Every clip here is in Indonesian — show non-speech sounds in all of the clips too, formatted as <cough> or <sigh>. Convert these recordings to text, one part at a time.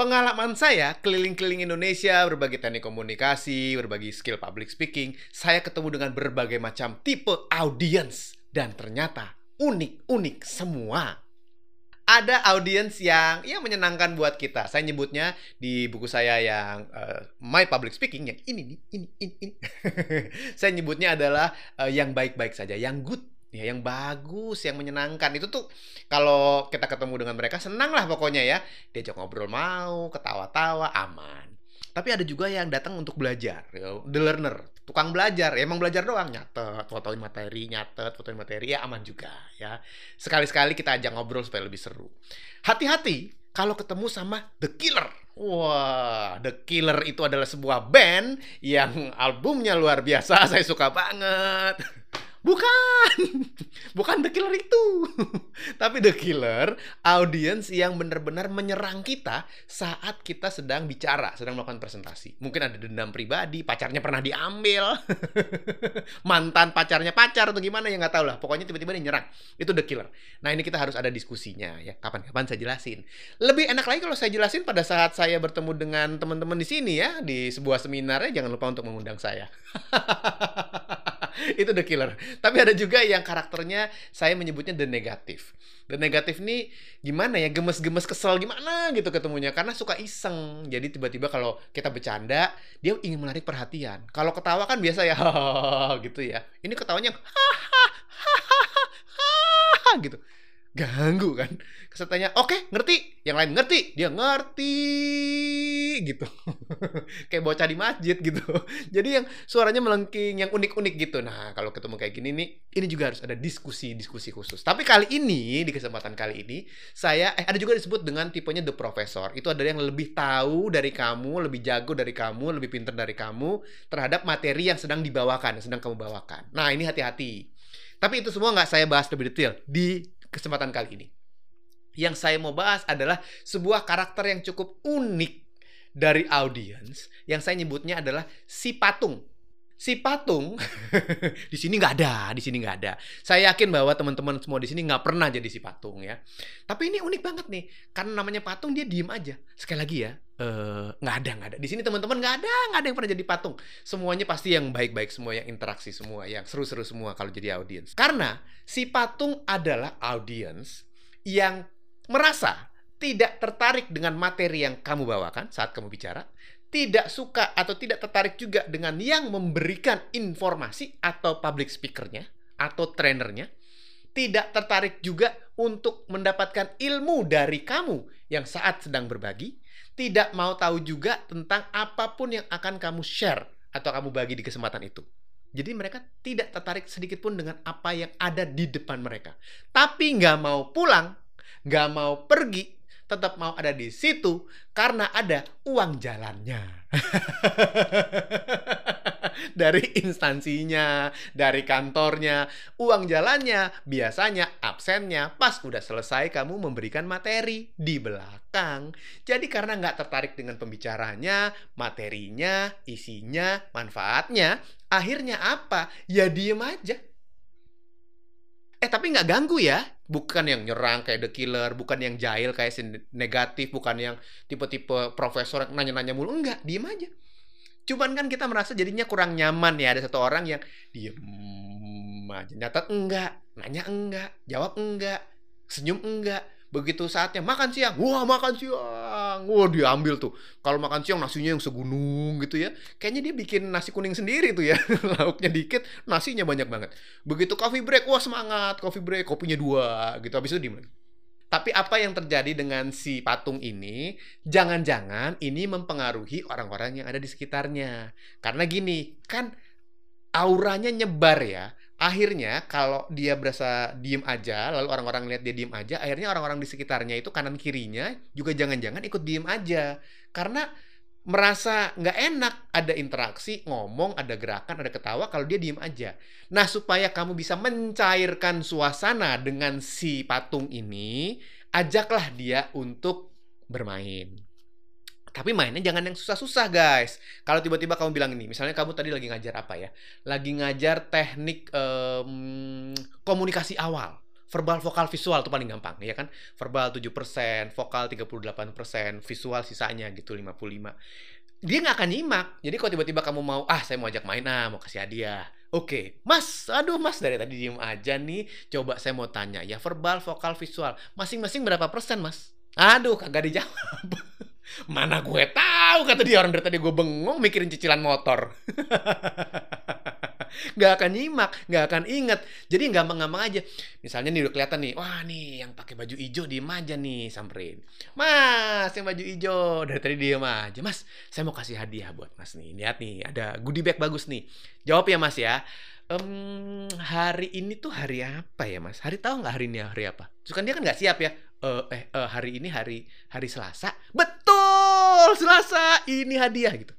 Pengalaman saya keliling-keliling Indonesia, berbagi teknik komunikasi, berbagi skill public speaking, saya ketemu dengan berbagai macam tipe audiens dan ternyata unik-unik semua. Ada audiens yang ya menyenangkan buat kita. Saya nyebutnya di buku saya yang uh, My Public Speaking yang ini nih, ini ini ini. <laughs> saya nyebutnya adalah uh, yang baik-baik saja, yang good ya yang bagus, yang menyenangkan itu tuh kalau kita ketemu dengan mereka senang lah pokoknya ya diajak ngobrol mau, ketawa-tawa aman. Tapi ada juga yang datang untuk belajar, ya, the learner, tukang belajar, ya, emang belajar doang, nyatet, fotoin materi, nyatet, fotoin materi, ya aman juga ya. Sekali-sekali kita ajak ngobrol supaya lebih seru. Hati-hati kalau ketemu sama The Killer. Wah, The Killer itu adalah sebuah band yang albumnya luar biasa, <laughs> saya suka banget. Bukan, <laughs> bukan The Killer itu. <laughs> Tapi The Killer, audiens yang benar-benar menyerang kita saat kita sedang bicara, sedang melakukan presentasi. Mungkin ada dendam pribadi, pacarnya pernah diambil, <laughs> mantan pacarnya pacar atau gimana ya nggak tahu lah. Pokoknya tiba-tiba dia nyerang. Itu The Killer. Nah ini kita harus ada diskusinya ya. Kapan-kapan saya jelasin. Lebih enak lagi kalau saya jelasin pada saat saya bertemu dengan teman-teman di sini ya di sebuah seminar ya. Jangan lupa untuk mengundang saya. <laughs> itu the killer. Tapi ada juga yang karakternya saya menyebutnya the negatif. The negatif nih gimana ya gemes-gemes kesel gimana gitu ketemunya karena suka iseng. Jadi tiba-tiba kalau kita bercanda dia ingin menarik perhatian. Kalau ketawa kan biasa ya <laughs> gitu ya. Ini ketawanya gitu ganggu kan kesetanya oke okay, ngerti yang lain ngerti dia ngerti gitu. <laughs> Kayak bocah di masjid gitu. <laughs> Jadi yang suaranya melengking yang unik-unik gitu. Nah kalau ketemu kayak gini nih ini juga harus ada diskusi-diskusi khusus. Tapi kali ini di kesempatan kali ini saya eh ada juga disebut dengan tipenya the professor. Itu ada yang lebih tahu dari kamu lebih jago dari kamu lebih pinter dari kamu terhadap materi yang sedang dibawakan yang sedang kamu bawakan. Nah ini hati-hati. Tapi itu semua nggak saya bahas lebih detail di kesempatan kali ini. Yang saya mau bahas adalah sebuah karakter yang cukup unik dari audiens yang saya nyebutnya adalah si patung. Si patung <laughs> di sini nggak ada, di sini nggak ada. Saya yakin bahwa teman-teman semua di sini nggak pernah jadi si patung ya. Tapi ini unik banget nih, karena namanya patung dia diem aja. Sekali lagi ya, eh, nggak uh, ada nggak ada. Di sini teman-teman nggak ada, nggak ada yang pernah jadi patung. Semuanya pasti yang baik-baik semua, yang interaksi semua, yang seru-seru semua kalau jadi audiens. Karena si patung adalah audiens yang merasa tidak tertarik dengan materi yang kamu bawakan saat kamu bicara, tidak suka atau tidak tertarik juga dengan yang memberikan informasi atau public speakernya atau trainernya, tidak tertarik juga untuk mendapatkan ilmu dari kamu yang saat sedang berbagi, tidak mau tahu juga tentang apa pun yang akan kamu share atau kamu bagi di kesempatan itu. Jadi mereka tidak tertarik sedikit pun dengan apa yang ada di depan mereka. Tapi nggak mau pulang, nggak mau pergi, tetap mau ada di situ karena ada uang jalannya. <laughs> dari instansinya, dari kantornya, uang jalannya, biasanya absennya pas udah selesai kamu memberikan materi di belakang. Jadi karena nggak tertarik dengan pembicaranya, materinya, isinya, manfaatnya, akhirnya apa? Ya diem aja. Eh tapi nggak ganggu ya, bukan yang nyerang kayak The Killer, bukan yang jahil kayak si negatif, bukan yang tipe-tipe profesor nanya-nanya mulu, enggak, diem aja. Cuman kan kita merasa jadinya kurang nyaman ya ada satu orang yang diem aja, nyatet enggak, nanya enggak, jawab enggak, senyum enggak, begitu saatnya makan siang. Wah makan siang. Wah diambil tuh. Kalau makan siang nasinya yang segunung gitu ya. Kayaknya dia bikin nasi kuning sendiri tuh ya. <laughs> Lauknya dikit nasinya banyak banget. Begitu coffee break wah semangat. Coffee break kopinya dua gitu. Habis itu di mana tapi apa yang terjadi dengan si patung ini, jangan-jangan ini mempengaruhi orang-orang yang ada di sekitarnya. Karena gini, kan auranya nyebar ya akhirnya kalau dia berasa diem aja lalu orang-orang lihat dia diem aja akhirnya orang-orang di sekitarnya itu kanan kirinya juga jangan-jangan ikut diem aja. Karena merasa nggak enak ada interaksi ngomong ada gerakan ada ketawa kalau dia diem aja. Nah supaya kamu bisa mencairkan suasana dengan si patung ini ajaklah dia untuk bermain tapi mainnya jangan yang susah-susah guys. Kalau tiba-tiba kamu bilang ini, misalnya kamu tadi lagi ngajar apa ya? Lagi ngajar teknik um, komunikasi awal. verbal, vokal, visual itu paling gampang, ya kan? Verbal 7%, vokal 38%, visual sisanya gitu 55. Dia nggak akan nyimak. Jadi kalau tiba-tiba kamu mau, ah saya mau ajak main, ah mau kasih hadiah. Oke, Mas, aduh Mas dari tadi diem aja nih. Coba saya mau tanya ya, verbal, vokal, visual, masing-masing berapa persen Mas? Aduh, kagak dijawab. <laughs> Mana gue tahu kata dia orang dari tadi gue bengong mikirin cicilan motor. <laughs> nggak akan nyimak, nggak akan inget. Jadi gampang-gampang aja. Misalnya nih udah kelihatan nih, wah nih yang pakai baju hijau diem aja nih samperin. Mas yang baju hijau dari tadi diem aja. Mas, saya mau kasih hadiah buat Mas nih. Lihat nih, ada goodie bag bagus nih. Jawab ya Mas ya. Um, hari ini tuh hari apa ya Mas? Hari tahu nggak hari ini hari apa? Terus kan dia kan nggak siap ya. Uh, eh uh, hari ini hari hari Selasa. Betul, Selasa. Ini hadiah gitu.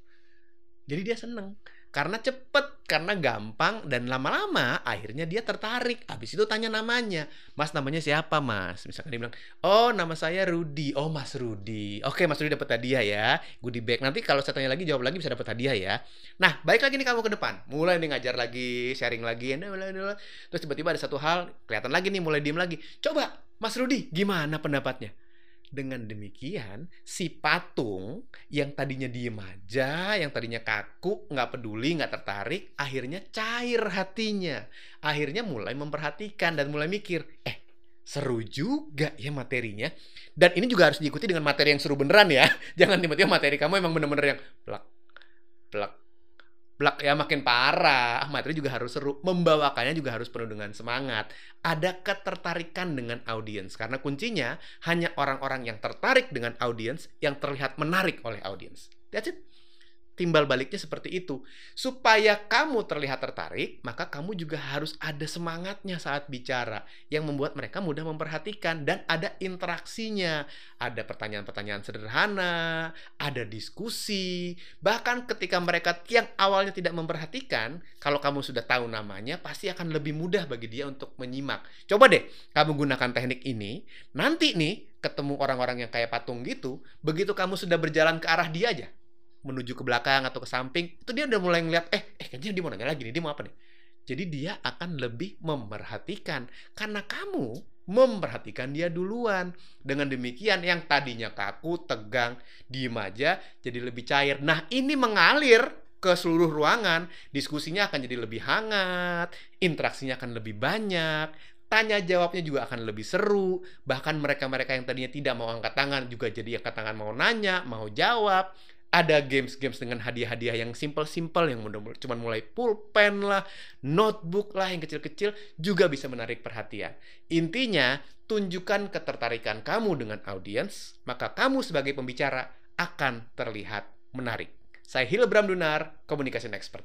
Jadi dia seneng karena cepet, karena gampang, dan lama-lama akhirnya dia tertarik. Habis itu tanya namanya. Mas namanya siapa mas? Misalkan dia bilang, oh nama saya Rudi. Oh mas Rudi. Oke mas Rudi dapat hadiah ya. Goodie bag. Nanti kalau saya tanya lagi, jawab lagi bisa dapat hadiah ya. Nah, baik lagi nih kamu ke depan. Mulai nih ngajar lagi, sharing lagi. Terus tiba-tiba ada satu hal, kelihatan lagi nih, mulai diem lagi. Coba, Mas Rudi, gimana pendapatnya? Dengan demikian, si patung yang tadinya diem aja, yang tadinya kaku, nggak peduli, nggak tertarik, akhirnya cair hatinya. Akhirnya mulai memperhatikan dan mulai mikir, eh seru juga ya materinya. Dan ini juga harus diikuti dengan materi yang seru beneran ya. <laughs> Jangan tiba-tiba materi kamu emang bener-bener yang plak, plak, blak ya makin parah. Materi juga harus seru, membawakannya juga harus penuh dengan semangat. Ada ketertarikan dengan audiens karena kuncinya hanya orang-orang yang tertarik dengan audiens yang terlihat menarik oleh audiens. That's it timbal baliknya seperti itu. Supaya kamu terlihat tertarik, maka kamu juga harus ada semangatnya saat bicara yang membuat mereka mudah memperhatikan dan ada interaksinya. Ada pertanyaan-pertanyaan sederhana, ada diskusi. Bahkan ketika mereka yang awalnya tidak memperhatikan, kalau kamu sudah tahu namanya, pasti akan lebih mudah bagi dia untuk menyimak. Coba deh kamu gunakan teknik ini, nanti nih ketemu orang-orang yang kayak patung gitu, begitu kamu sudah berjalan ke arah dia aja, menuju ke belakang atau ke samping, itu dia udah mulai ngeliat, eh, eh kayaknya dia mau nanya lagi nih, dia mau apa nih? Jadi dia akan lebih memperhatikan karena kamu memperhatikan dia duluan. Dengan demikian yang tadinya kaku, tegang, diem aja jadi lebih cair. Nah, ini mengalir ke seluruh ruangan, diskusinya akan jadi lebih hangat, interaksinya akan lebih banyak, tanya jawabnya juga akan lebih seru. Bahkan mereka-mereka yang tadinya tidak mau angkat tangan juga jadi angkat tangan mau nanya, mau jawab ada games-games dengan hadiah-hadiah yang simple-simple yang mudah cuma mulai pulpen lah, notebook lah yang kecil-kecil juga bisa menarik perhatian. Intinya, tunjukkan ketertarikan kamu dengan audiens, maka kamu sebagai pembicara akan terlihat menarik. Saya Hilbram Dunar, Communication Expert.